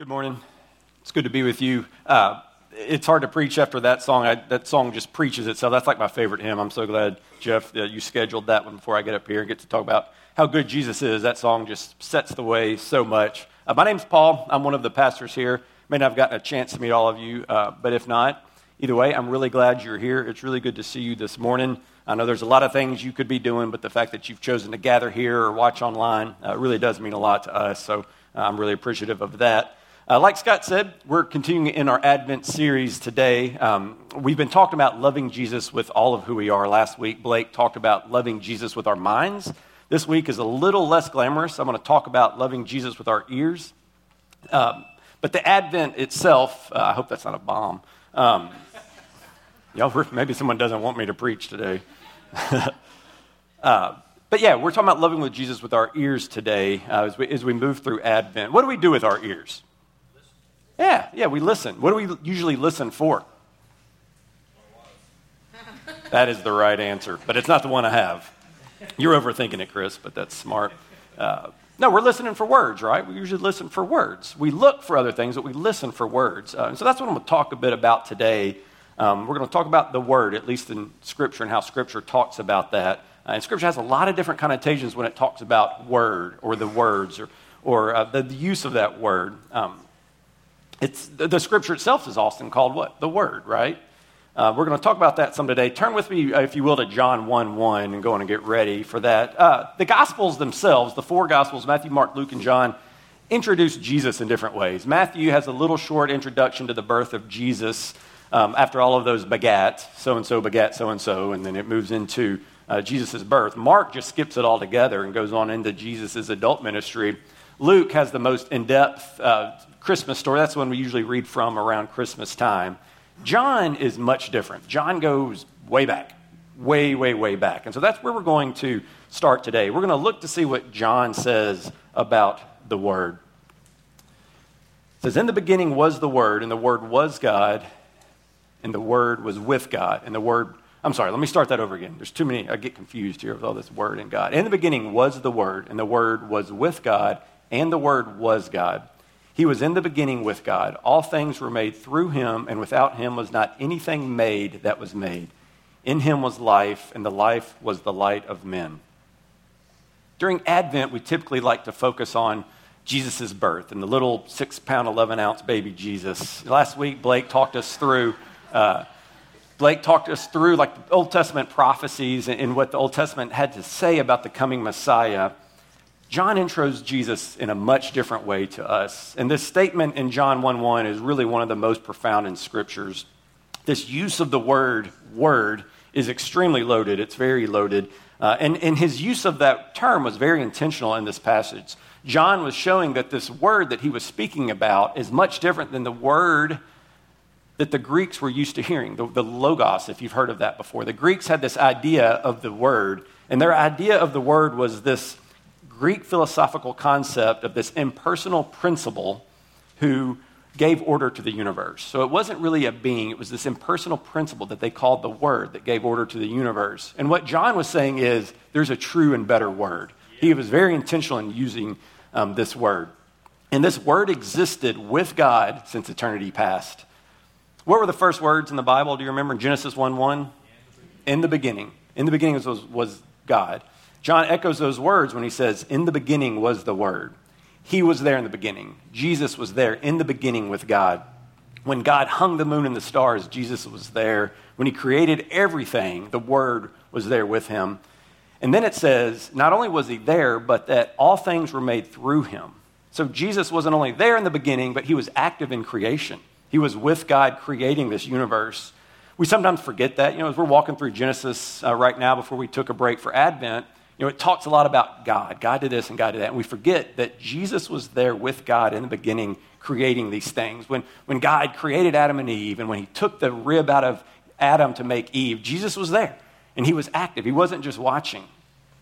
Good morning. It's good to be with you. Uh, it's hard to preach after that song. I, that song just preaches itself. That's like my favorite hymn. I'm so glad, Jeff, that you scheduled that one before I get up here and get to talk about how good Jesus is. That song just sets the way so much. Uh, my name's Paul. I'm one of the pastors here. May not have gotten a chance to meet all of you, uh, but if not, either way, I'm really glad you're here. It's really good to see you this morning. I know there's a lot of things you could be doing, but the fact that you've chosen to gather here or watch online uh, really does mean a lot to us. So uh, I'm really appreciative of that. Uh, like Scott said, we're continuing in our Advent series today. Um, we've been talking about loving Jesus with all of who we are. Last week, Blake talked about loving Jesus with our minds. This week is a little less glamorous. I'm going to talk about loving Jesus with our ears. Um, but the Advent itself, uh, I hope that's not a bomb. Um, y'all, maybe someone doesn't want me to preach today. uh, but yeah, we're talking about loving with Jesus with our ears today uh, as, we, as we move through Advent. What do we do with our ears? Yeah, yeah, we listen. What do we usually listen for? That is the right answer, but it's not the one I have. You're overthinking it, Chris, but that's smart. Uh, no, we're listening for words, right? We usually listen for words. We look for other things, but we listen for words. Uh, so that's what I'm going to talk a bit about today. Um, we're going to talk about the word, at least in Scripture, and how Scripture talks about that. Uh, and Scripture has a lot of different connotations when it talks about word or the words or, or uh, the, the, use of that word. Um, it's, the, scripture itself is often called what? The Word, right? Uh, we're going to talk about that some today. Turn with me, uh, if you will, to John 1 1 and go on and get ready for that. Uh, the Gospels themselves, the four Gospels, Matthew, Mark, Luke, and John, introduce Jesus in different ways. Matthew has a little short introduction to the birth of Jesus um, after all of those begat, so and so begat so and so, and then it moves into uh, Jesus' birth. Mark just skips it all together and goes on into Jesus' adult ministry. Luke has the most in depth uh, Christmas story. That's one we usually read from around Christmas time. John is much different. John goes way back, way, way, way back. And so that's where we're going to start today. We're going to look to see what John says about the Word. It says, In the beginning was the Word, and the Word was God, and the Word was with God, and the Word I'm sorry, let me start that over again. There's too many, I get confused here with all this word and God. In the beginning was the Word, and the Word was with God, and the Word was God. He was in the beginning with God. All things were made through him, and without him was not anything made that was made. In him was life, and the life was the light of men. During Advent, we typically like to focus on Jesus' birth and the little six pound, 11 ounce baby Jesus. Last week, Blake talked us through. Uh, Blake talked us through like the Old Testament prophecies and, and what the Old Testament had to say about the coming Messiah. John intros Jesus in a much different way to us. And this statement in John 1 1 is really one of the most profound in scriptures. This use of the word, word, is extremely loaded. It's very loaded. Uh, and, and his use of that term was very intentional in this passage. John was showing that this word that he was speaking about is much different than the word that the Greeks were used to hearing, the, the logos, if you've heard of that before. The Greeks had this idea of the word, and their idea of the word was this Greek philosophical concept of this impersonal principle who gave order to the universe. So it wasn't really a being, it was this impersonal principle that they called the Word that gave order to the universe. And what John was saying is there's a true and better Word. He was very intentional in using um, this Word. And this Word existed with God since eternity past. What were the first words in the Bible? Do you remember? Genesis 1 1? In the beginning. In the beginning was, was God. John echoes those words when he says, In the beginning was the Word. He was there in the beginning. Jesus was there in the beginning with God. When God hung the moon and the stars, Jesus was there. When he created everything, the Word was there with him. And then it says, not only was he there, but that all things were made through him. So Jesus wasn't only there in the beginning, but he was active in creation. He was with God creating this universe. We sometimes forget that. You know, as we're walking through Genesis uh, right now before we took a break for Advent, you know, it talks a lot about God. God did this and God did that. And we forget that Jesus was there with God in the beginning creating these things. When, when God created Adam and Eve and when he took the rib out of Adam to make Eve, Jesus was there and he was active. He wasn't just watching.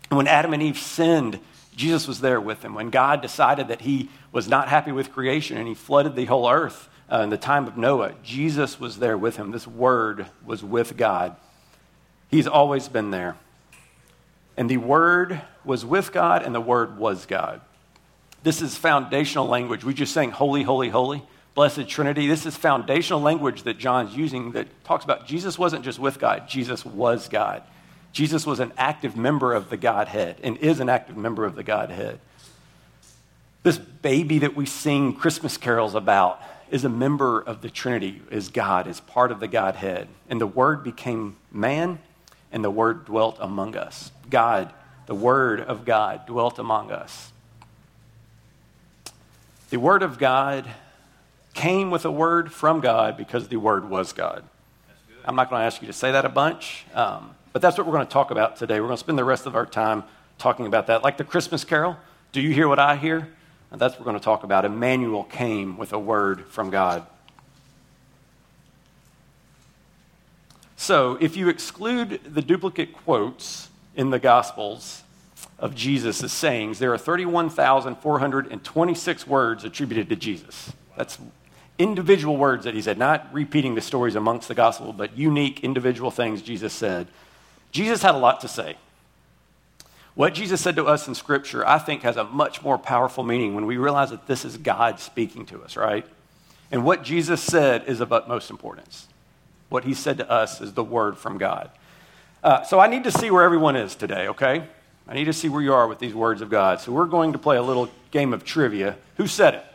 And when Adam and Eve sinned, Jesus was there with them. When God decided that he was not happy with creation and he flooded the whole earth uh, in the time of Noah, Jesus was there with him. This word was with God. He's always been there. And the Word was with God, and the Word was God. This is foundational language. We just saying holy, holy, holy, blessed Trinity. This is foundational language that John's using that talks about Jesus wasn't just with God, Jesus was God. Jesus was an active member of the Godhead and is an active member of the Godhead. This baby that we sing Christmas carols about is a member of the Trinity, is God, is part of the Godhead. And the Word became man, and the Word dwelt among us. God, the Word of God, dwelt among us. The Word of God came with a word from God because the Word was God. I'm not going to ask you to say that a bunch. Um, but that's what we're going to talk about today. We're going to spend the rest of our time talking about that. Like the Christmas carol, do you hear what I hear? And that's what we're going to talk about. Emmanuel came with a word from God. So, if you exclude the duplicate quotes in the Gospels of Jesus' sayings, there are 31,426 words attributed to Jesus. That's individual words that he said, not repeating the stories amongst the gospel, but unique individual things Jesus said. Jesus had a lot to say. What Jesus said to us in Scripture, I think, has a much more powerful meaning when we realize that this is God speaking to us, right? And what Jesus said is of utmost importance. What he said to us is the word from God. Uh, so I need to see where everyone is today, okay? I need to see where you are with these words of God. So we're going to play a little game of trivia. Who said it?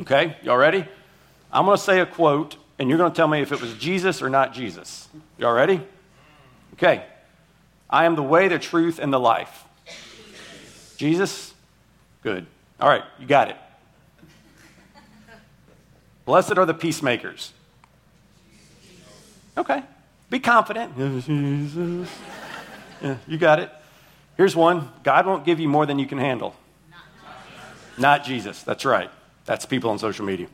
Okay, y'all ready? I'm going to say a quote, and you're going to tell me if it was Jesus or not Jesus. Y'all ready? Okay. I am the way, the truth, and the life. Jesus? Good. All right, you got it. Blessed are the peacemakers. Okay. Be confident. Yeah, you got it. Here's one God won't give you more than you can handle. Not Jesus. That's right. That's people on social media.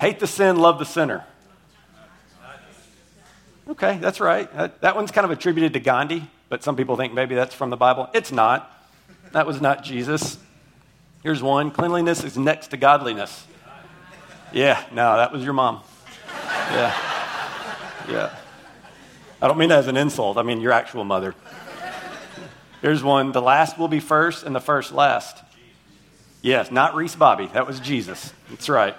Hate the sin, love the sinner. Okay, that's right. That one's kind of attributed to Gandhi, but some people think maybe that's from the Bible. It's not. That was not Jesus. Here's one cleanliness is next to godliness. Yeah, no, that was your mom. Yeah. Yeah. I don't mean that as an insult, I mean your actual mother. Here's one the last will be first and the first last. Yes, not Reese Bobby. That was Jesus. That's right.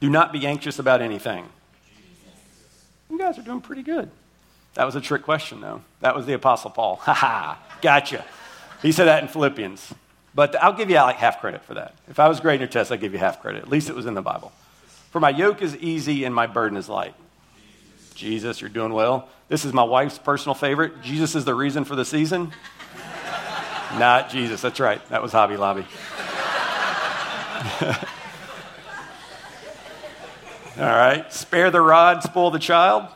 Do not be anxious about anything. You guys are doing pretty good. That was a trick question, though. That was the Apostle Paul. Ha ha, gotcha. He said that in Philippians. But I'll give you like half credit for that. If I was grading your test, I'd give you half credit. At least it was in the Bible. For my yoke is easy and my burden is light. Jesus, you're doing well. This is my wife's personal favorite. Jesus is the reason for the season. Not Jesus. That's right. That was Hobby Lobby. All right. Spare the rod, spoil the child.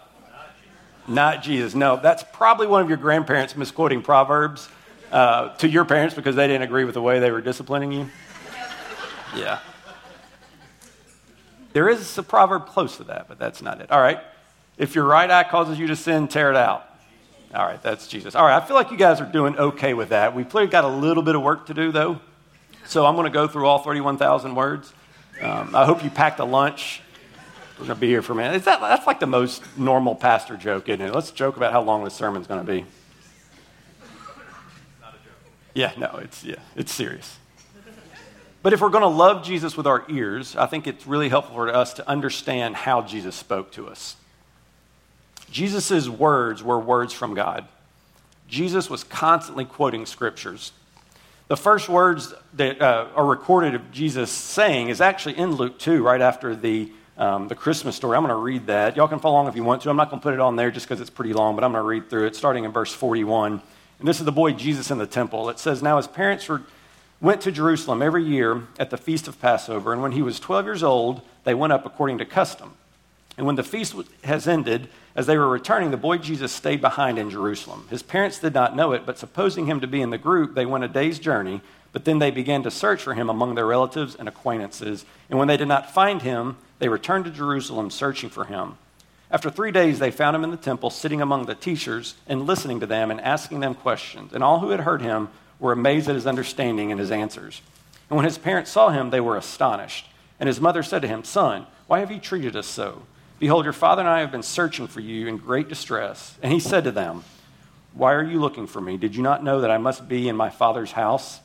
Not Jesus. No, that's probably one of your grandparents misquoting Proverbs uh, to your parents because they didn't agree with the way they were disciplining you. Yeah. There is a proverb close to that, but that's not it. All right. If your right eye causes you to sin, tear it out. All right, that's Jesus. All right, I feel like you guys are doing okay with that. We've clearly got a little bit of work to do, though. So I'm going to go through all 31,000 words. Um, I hope you packed a lunch we're going to be here for a minute. That, that's like the most normal pastor joke, isn't it? Let's joke about how long this sermon's going to be. Yeah, no, it's, yeah, it's serious. But if we're going to love Jesus with our ears, I think it's really helpful for us to understand how Jesus spoke to us. Jesus' words were words from God. Jesus was constantly quoting scriptures. The first words that uh, are recorded of Jesus saying is actually in Luke 2, right after the um, the Christmas story. I'm going to read that. Y'all can follow along if you want to. I'm not going to put it on there just because it's pretty long, but I'm going to read through it, starting in verse 41. And this is the boy Jesus in the temple. It says, Now his parents were, went to Jerusalem every year at the feast of Passover, and when he was 12 years old, they went up according to custom. And when the feast has ended, as they were returning, the boy Jesus stayed behind in Jerusalem. His parents did not know it, but supposing him to be in the group, they went a day's journey. But then they began to search for him among their relatives and acquaintances. And when they did not find him, they returned to Jerusalem searching for him. After three days, they found him in the temple, sitting among the teachers and listening to them and asking them questions. And all who had heard him were amazed at his understanding and his answers. And when his parents saw him, they were astonished. And his mother said to him, Son, why have you treated us so? Behold, your father and I have been searching for you in great distress. And he said to them, Why are you looking for me? Did you not know that I must be in my father's house?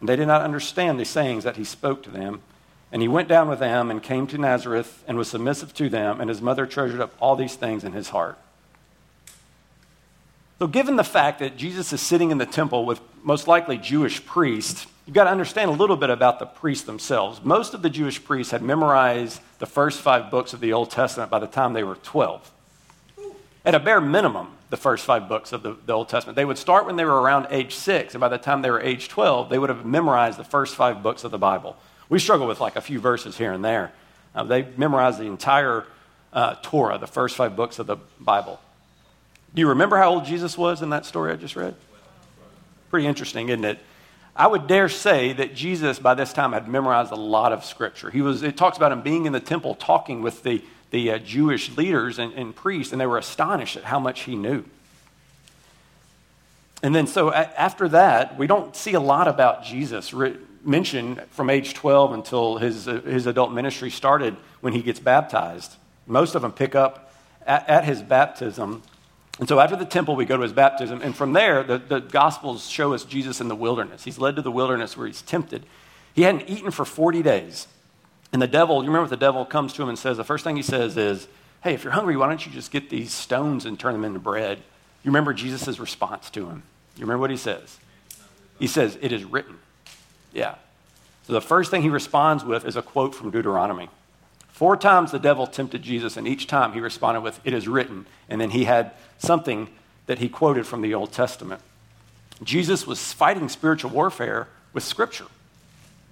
And they did not understand the sayings that he spoke to them. And he went down with them and came to Nazareth and was submissive to them, and his mother treasured up all these things in his heart. So, given the fact that Jesus is sitting in the temple with most likely Jewish priests, you've got to understand a little bit about the priests themselves. Most of the Jewish priests had memorized the first five books of the Old Testament by the time they were 12. At a bare minimum, the first five books of the, the, Old Testament. They would start when they were around age six, and by the time they were age 12, they would have memorized the first five books of the Bible. We struggle with like a few verses here and there. Uh, they memorized the entire uh, Torah, the first five books of the Bible. Do you remember how old Jesus was in that story I just read? Pretty interesting, isn't it? I would dare say that Jesus, by this time, had memorized a lot of scripture. He was, it talks about him being in the temple talking with the, the uh, Jewish leaders and, and priests, and they were astonished at how much he knew. And then, so after that, we don't see a lot about Jesus mentioned from age 12 until his, his adult ministry started when he gets baptized. Most of them pick up at, at his baptism. And so after the temple, we go to his baptism. And from there, the, the Gospels show us Jesus in the wilderness. He's led to the wilderness where he's tempted. He hadn't eaten for 40 days. And the devil, you remember the devil comes to him and says? The first thing he says is, Hey, if you're hungry, why don't you just get these stones and turn them into bread? You remember Jesus' response to him. You remember what he says? He says, It is written. Yeah. So the first thing he responds with is a quote from Deuteronomy. Four times the devil tempted Jesus, and each time he responded with, It is written. And then he had something that he quoted from the Old Testament. Jesus was fighting spiritual warfare with Scripture.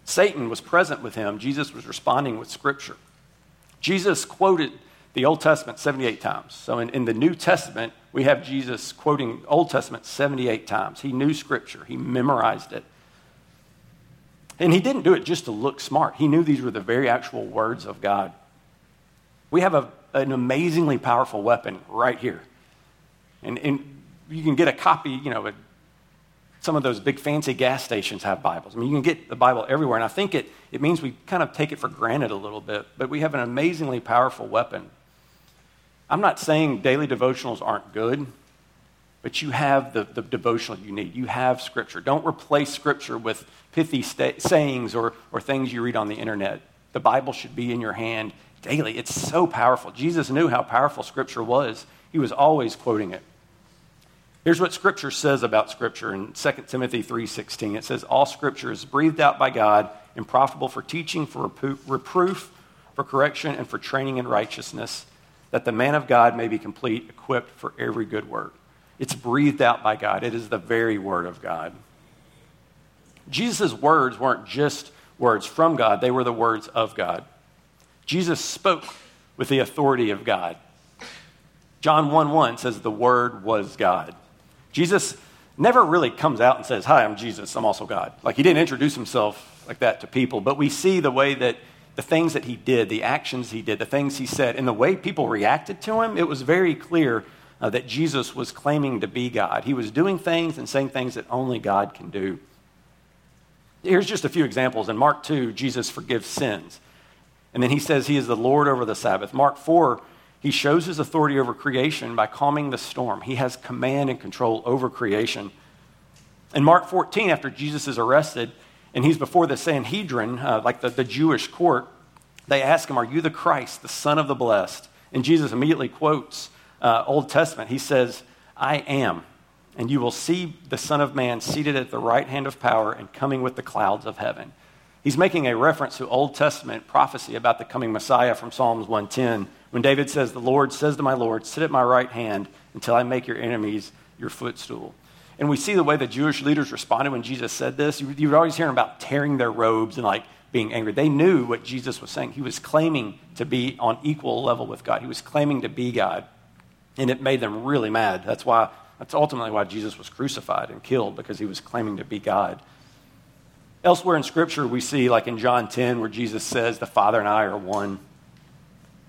Satan was present with him. Jesus was responding with Scripture. Jesus quoted the Old Testament 78 times. So in, in the New Testament, we have Jesus quoting Old Testament 78 times. He knew Scripture, he memorized it. And he didn't do it just to look smart. He knew these were the very actual words of God. We have a, an amazingly powerful weapon right here. And, and you can get a copy, you know, some of those big fancy gas stations have Bibles. I mean, you can get the Bible everywhere. And I think it, it means we kind of take it for granted a little bit, but we have an amazingly powerful weapon. I'm not saying daily devotionals aren't good, but you have the, the devotional you need. You have Scripture. Don't replace Scripture with pithy sayings or, or things you read on the internet. The Bible should be in your hand daily. It's so powerful. Jesus knew how powerful Scripture was, he was always quoting it. Here's what Scripture says about Scripture in 2 Timothy 3.16. It says, All Scripture is breathed out by God and profitable for teaching, for reproof, for correction, and for training in righteousness, that the man of God may be complete, equipped for every good work. It's breathed out by God, it is the very word of God. Jesus' words weren't just words from God, they were the words of God. Jesus spoke with the authority of God. John 1 1 says, The Word was God. Jesus never really comes out and says, Hi, I'm Jesus, I'm also God. Like he didn't introduce himself like that to people, but we see the way that the things that he did, the actions he did, the things he said, and the way people reacted to him, it was very clear uh, that Jesus was claiming to be God. He was doing things and saying things that only God can do. Here's just a few examples. In Mark 2, Jesus forgives sins. And then he says he is the Lord over the Sabbath. Mark 4, he shows his authority over creation by calming the storm. He has command and control over creation. In Mark 14, after Jesus is arrested and he's before the Sanhedrin, uh, like the, the Jewish court, they ask him, Are you the Christ, the Son of the Blessed? And Jesus immediately quotes uh, Old Testament, he says, I am. And you will see the Son of Man seated at the right hand of power and coming with the clouds of heaven. He's making a reference to Old Testament prophecy about the coming Messiah from Psalms 110, when David says, The Lord says to my Lord, Sit at my right hand until I make your enemies your footstool. And we see the way the Jewish leaders responded when Jesus said this. You, would always hear about tearing their robes and like being angry. They knew what Jesus was saying. He was claiming to be on equal level with God, he was claiming to be God. And it made them really mad. That's why that's ultimately why Jesus was crucified and killed, because he was claiming to be God. Elsewhere in Scripture, we see, like in John 10, where Jesus says, The Father and I are one.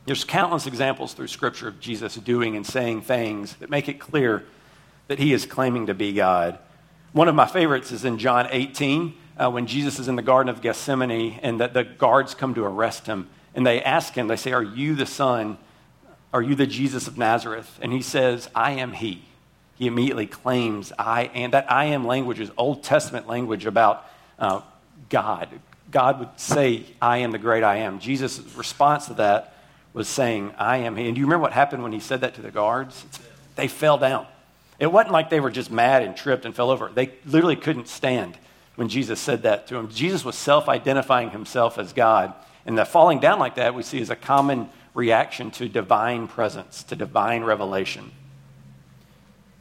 There's countless examples through Scripture of Jesus doing and saying things that make it clear that he is claiming to be God. One of my favorites is in John 18, uh, when Jesus is in the Garden of Gethsemane and that the guards come to arrest him. And they ask him, they say, Are you the Son Are you the Jesus of Nazareth? And he says, I am he. He immediately claims, I am. That I am language is Old Testament language about uh, God. God would say, I am the great I am. Jesus' response to that was saying, I am he. And do you remember what happened when he said that to the guards? They fell down. It wasn't like they were just mad and tripped and fell over. They literally couldn't stand when Jesus said that to them. Jesus was self identifying himself as God. And the falling down like that we see is a common reaction to divine presence, to divine revelation.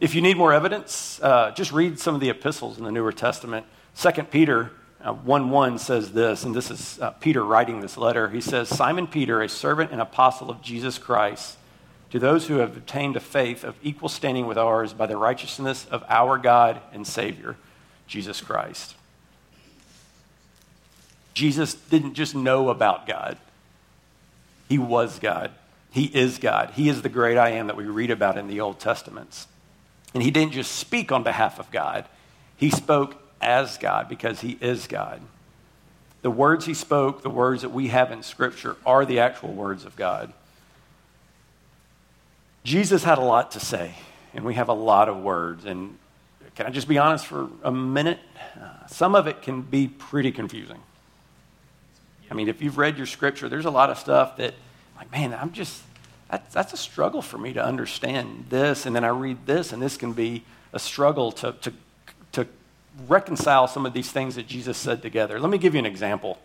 If you need more evidence, uh, just read some of the epistles in the Newer Testament. 2 Peter uh, 1 1 says this, and this is uh, Peter writing this letter. He says, Simon Peter, a servant and apostle of Jesus Christ, to those who have obtained a faith of equal standing with ours by the righteousness of our God and Savior, Jesus Christ. Jesus didn't just know about God, He was God. He is God. He is the great I am that we read about in the Old Testaments. And He didn't just speak on behalf of God, He spoke as God because He is God. The words He spoke, the words that we have in Scripture, are the actual words of God. Jesus had a lot to say, and we have a lot of words. And can I just be honest for a minute? Uh, some of it can be pretty confusing. I mean, if you've read your scripture, there's a lot of stuff that, like, man, I'm just, that, that's a struggle for me to understand this. And then I read this, and this can be a struggle to, to, to reconcile some of these things that Jesus said together. Let me give you an example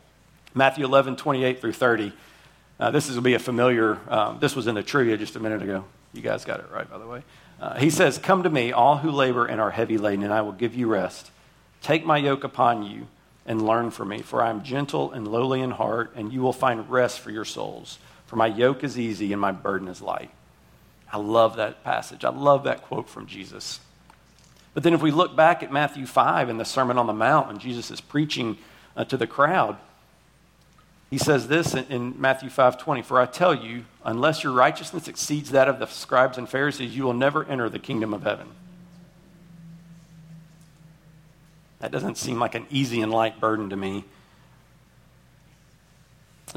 Matthew 11, 28 through 30. Uh, this is will be a familiar, um, this was in the trivia just a minute ago. You guys got it right, by the way. Uh, he says, Come to me, all who labor and are heavy laden, and I will give you rest. Take my yoke upon you and learn from me, for I am gentle and lowly in heart, and you will find rest for your souls. For my yoke is easy and my burden is light. I love that passage. I love that quote from Jesus. But then if we look back at Matthew 5 in the Sermon on the Mount, when Jesus is preaching uh, to the crowd, he says this in, in Matthew 5:20, "For I tell you, unless your righteousness exceeds that of the scribes and Pharisees, you will never enter the kingdom of heaven." That doesn't seem like an easy and light burden to me.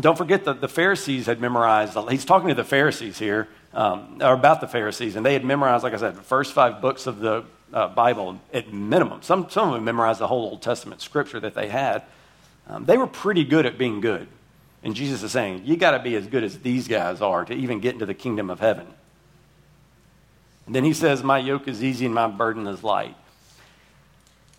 Don't forget that the Pharisees had memorized, he's talking to the Pharisees here, um, or about the Pharisees, and they had memorized, like I said, the first five books of the uh, Bible at minimum. Some, some of them memorized the whole Old Testament scripture that they had. Um, they were pretty good at being good. And Jesus is saying, you got to be as good as these guys are to even get into the kingdom of heaven. And then he says, My yoke is easy and my burden is light.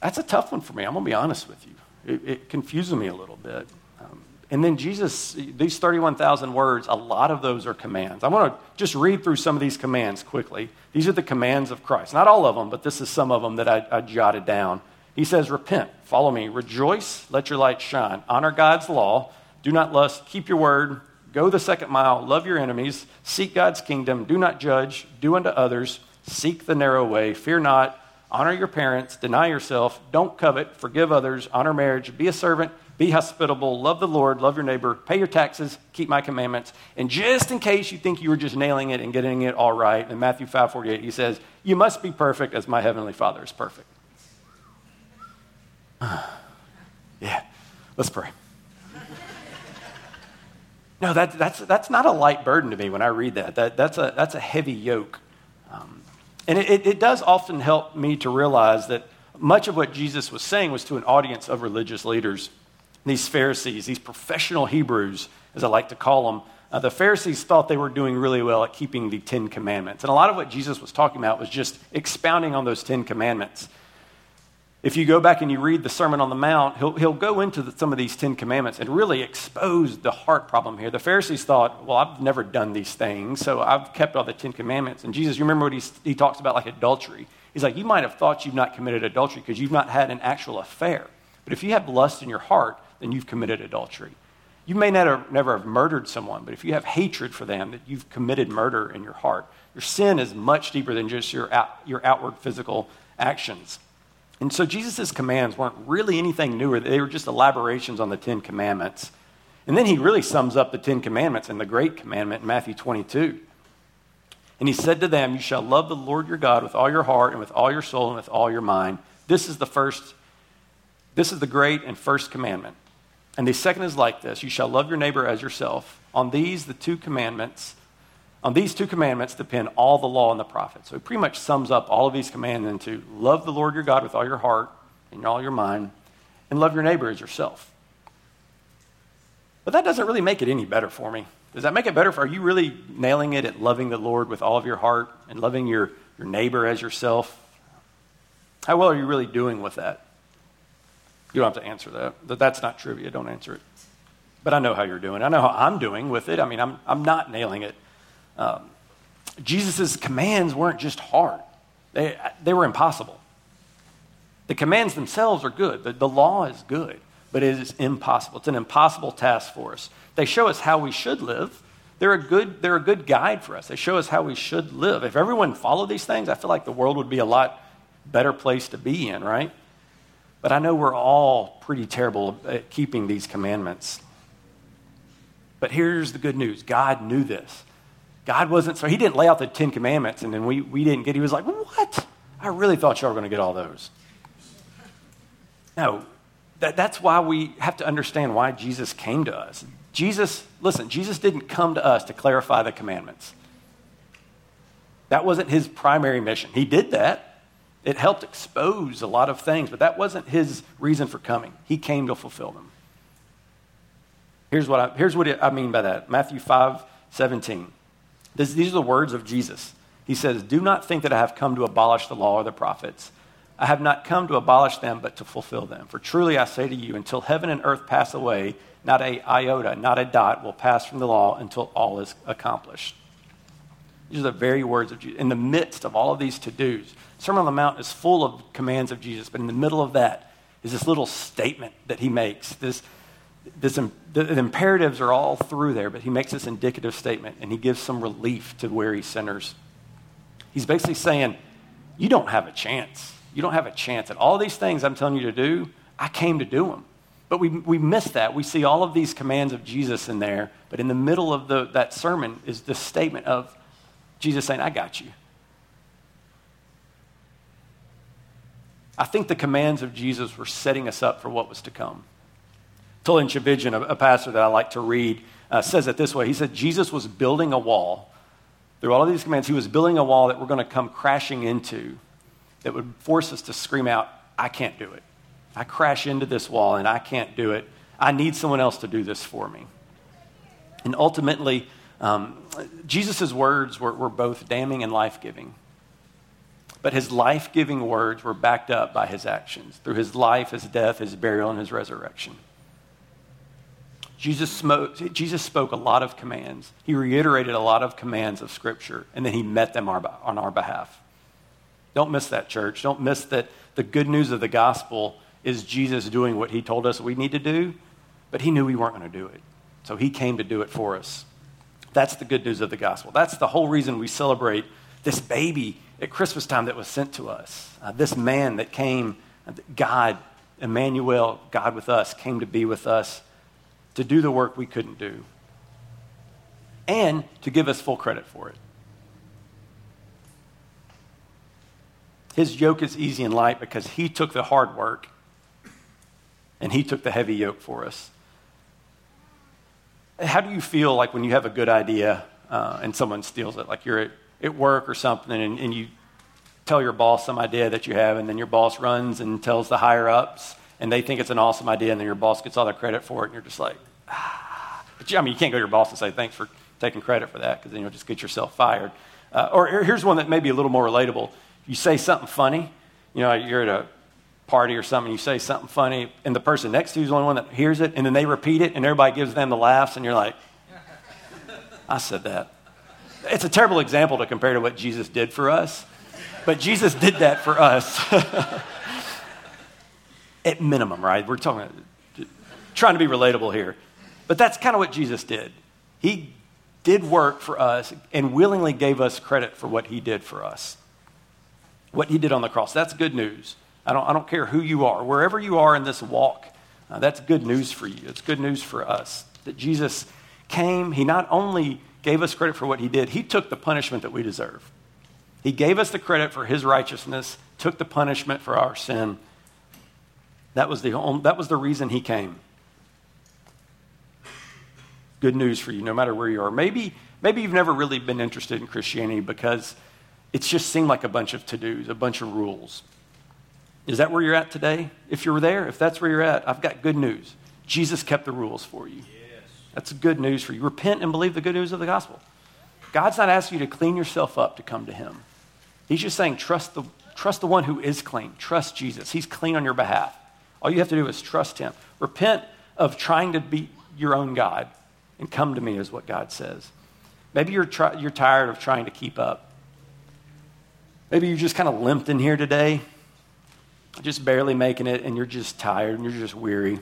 That's a tough one for me. I'm going to be honest with you. It, it confuses me a little bit. Um, and then Jesus, these 31,000 words, a lot of those are commands. I want to just read through some of these commands quickly. These are the commands of Christ. Not all of them, but this is some of them that I, I jotted down. He says, Repent, follow me, rejoice, let your light shine, honor God's law do not lust. Keep your word. Go the second mile. Love your enemies. Seek God's kingdom. Do not judge. Do unto others. Seek the narrow way. Fear not. Honor your parents. Deny yourself. Don't covet. Forgive others. Honor marriage. Be a servant. Be hospitable. Love the Lord. Love your neighbor. Pay your taxes. Keep my commandments. And just in case you think you were just nailing it and getting it all right, in Matthew 5 48, he says, You must be perfect as my heavenly Father is perfect. yeah. Let's pray. No, that, that's, that's not a light burden to me when I read that. that that's, a, that's a heavy yoke. Um, and it, it does often help me to realize that much of what Jesus was saying was to an audience of religious leaders. These Pharisees, these professional Hebrews, as I like to call them, uh, the Pharisees thought they were doing really well at keeping the Ten Commandments. And a lot of what Jesus was talking about was just expounding on those Ten Commandments. If you go back and you read the Sermon on the Mount, he'll, he'll go into the, some of these Ten Commandments and really expose the heart problem here. The Pharisees thought, well, I've never done these things, so I've kept all the Ten Commandments. And Jesus, you remember what he, he talks about like adultery? He's like, you might have thought you've not committed adultery because you've not had an actual affair. But if you have lust in your heart, then you've committed adultery. You may never, never have murdered someone, but if you have hatred for them, that you've committed murder in your heart. Your sin is much deeper than just your, out, your outward physical actions. And so Jesus' commands weren't really anything newer, they were just elaborations on the Ten Commandments. And then he really sums up the Ten Commandments in the Great Commandment in Matthew 22. And he said to them, You shall love the Lord your God with all your heart and with all your soul and with all your mind. This is the first, this is the great and first commandment. And the second is like this You shall love your neighbor as yourself. On these, the two commandments, On these two commandments depend all the law and the prophets. So he pretty much sums up all of these commands into love the Lord your God with all your heart and all your mind, and love your neighbor as yourself. But that doesn't really make it any better for me. Does that make it better for are you really nailing it at loving the Lord with all of your heart and loving your, your neighbor as yourself? How well are you really doing with that? You don't have to answer that. That's not trivia. Don't answer it. But I know how you're doing. I know how I'm doing with it. I mean, I'm, I'm not nailing it. Um, Jesus' commands weren't just hard, they, they were impossible. The commands themselves are good, the, the law is good, but it is impossible. It's an impossible task for us. They show us how we should live. They're a, good, they're a good guide for us. They show us how we should live. If everyone followed these things, I feel like the world would be a lot better place to be in, right? But I know we're all pretty terrible at keeping these commandments. But here's the good news God knew this. God wasn't, so he didn't lay out the Ten Commandments and then we, we didn't get, he was like, what? I really thought y'all were going to get all those. No, that, that's why we have to understand why Jesus came to us. Jesus, listen, Jesus didn't come to us to clarify the commandments. That wasn't his primary mission. He did that. It helped expose a lot of things, but that wasn't his reason for coming. He came to fulfill them. Here's what I, here's what I mean by that Matthew 5 17. This, these are the words of Jesus. He says, Do not think that I have come to abolish the law or the prophets. I have not come to abolish them, but to fulfill them. For truly I say to you, until heaven and earth pass away, not a iota, not a dot will pass from the law until all is accomplished. These are the very words of Jesus. In the midst of all of these to dos, Sermon on the Mount is full of commands of Jesus, but in the middle of that is this little statement that he makes, this this, the, imperatives are all through there, but he makes this indicative statement and he gives some relief to weary sinners. He's basically saying, You don't have a chance. You don't have a chance. at all these things I'm telling you to do, I came to do them. But we, we miss that. We see all of these commands of Jesus in there, but in the middle of the, that sermon is the statement of Jesus saying, I got you. I think the commands of Jesus were setting us up for what was to come. Tullian Tchividjian, a, a pastor that I like to read, uh, says it this way. He said, Jesus was building a wall. Through all of these commands, he was building a wall that we're going to come crashing into that would force us to scream out, I can't do it. I crash into this wall and I can't do it. I need someone else to do this for me. And ultimately, um, Jesus' words were, were both damning and life giving. But his life giving words were backed up by his actions through his life, his death, his burial, and his resurrection. Jesus, smote, Jesus spoke a lot of commands. He reiterated a lot of commands of Scripture, and then he met them on our behalf. Don't miss that, church. Don't miss that the good news of the gospel is Jesus doing what he told us we need to do, but he knew we weren't going to do it. So he came to do it for us. That's the good news of the gospel. That's the whole reason we celebrate this baby at Christmas time that was sent to us. Uh, this man that came, God, Emmanuel, God with us, came to be with us to do the work we couldn't do and to give us full credit for it. His yoke is easy and light because he took the hard work and he took the heavy yoke for us. How do you feel like when you have a good idea uh, and someone steals it? Like you're at, at work or something and, and you tell your boss some idea that you have, and then your boss runs and tells the higher ups, and they think it's an awesome idea, and then your boss gets all the credit for it, and you're just like, ah. But you, I mean, you can't go to your boss and say, thanks for taking credit for that, because then you'll just get yourself fired. Uh, or here's one that may be a little more relatable. You say something funny, you know, you're at a party or something, you say something funny, and the person next to you is the only one that hears it, and then they repeat it, and everybody gives them the laughs, and you're like, I said that. It's a terrible example to compare to what Jesus did for us, but Jesus did that for us. at minimum, right? We're talking, trying to be relatable here. But that's kind of what Jesus did. He did work for us and willingly gave us credit for what he did for us. What he did on the cross. That's good news. I don't, I don't care who you are, wherever you are in this walk, uh, that's good news for you. It's good news for us that Jesus came. He not only gave us credit for what he did, he took the punishment that we deserve. He gave us the credit for his righteousness, took the punishment for our sin, that was the, only, that was the reason he came. Good news for you, no matter where you are. Maybe, Maybe you've never really been interested in Christianity because it's just seemed like a bunch of to dos, a bunch of rules. Is that where you're at today? If you're there, if that's where you're at, I've got good news. Jesus kept the rules for you. Yes. That's good news for you. Repent and believe the good news of the gospel. God's not asking you to clean yourself up to come to Him. He's just saying, trust the, trust the one who is clean. Trust Jesus. He's clean on your behalf. All you have to do is trust Him. Repent of trying to be your own God and come to me, is what God says. Maybe you're, you're tired of trying to keep up. Maybe you just kind of limped in here today, just barely making it, and you're just tired and you're just weary,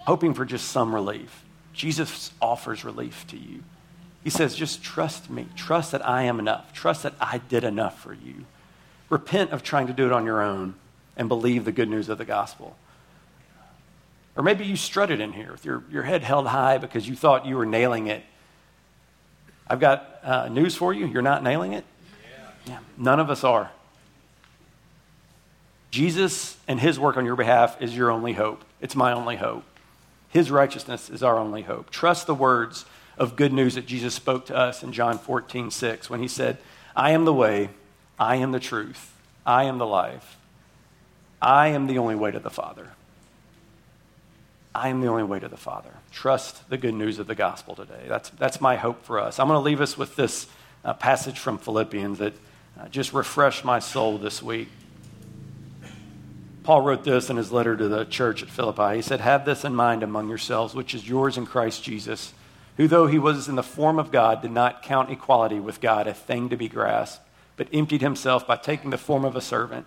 hoping for just some relief. Jesus offers relief to you. He says, just trust me. Trust that I am enough. Trust that I did enough for you. Repent of trying to do it on your own and believe the good news of the gospel. Or maybe you strutted in here with your, your head held high because you thought you were nailing it. I've got uh, news for you. You're not nailing it. Yeah. yeah. None of us are. Jesus and his work on your behalf is your only hope. It's my only hope. His righteousness is our only hope. Trust the words of good news that Jesus spoke to us in John 14, 6, when he said, I am the way, I am the truth, I am the life. I am the only way to the Father. I am the only way to the Father. Trust the good news of the gospel today. That's, that's my hope for us. I'm going to leave us with this uh, passage from Philippians that uh, just refreshed my soul this week. Paul wrote this in his letter to the church at Philippi. He said, Have this in mind among yourselves, which is yours in Christ Jesus, who, though he was in the form of God, did not count equality with God a thing to be grasped, but emptied himself by taking the form of a servant,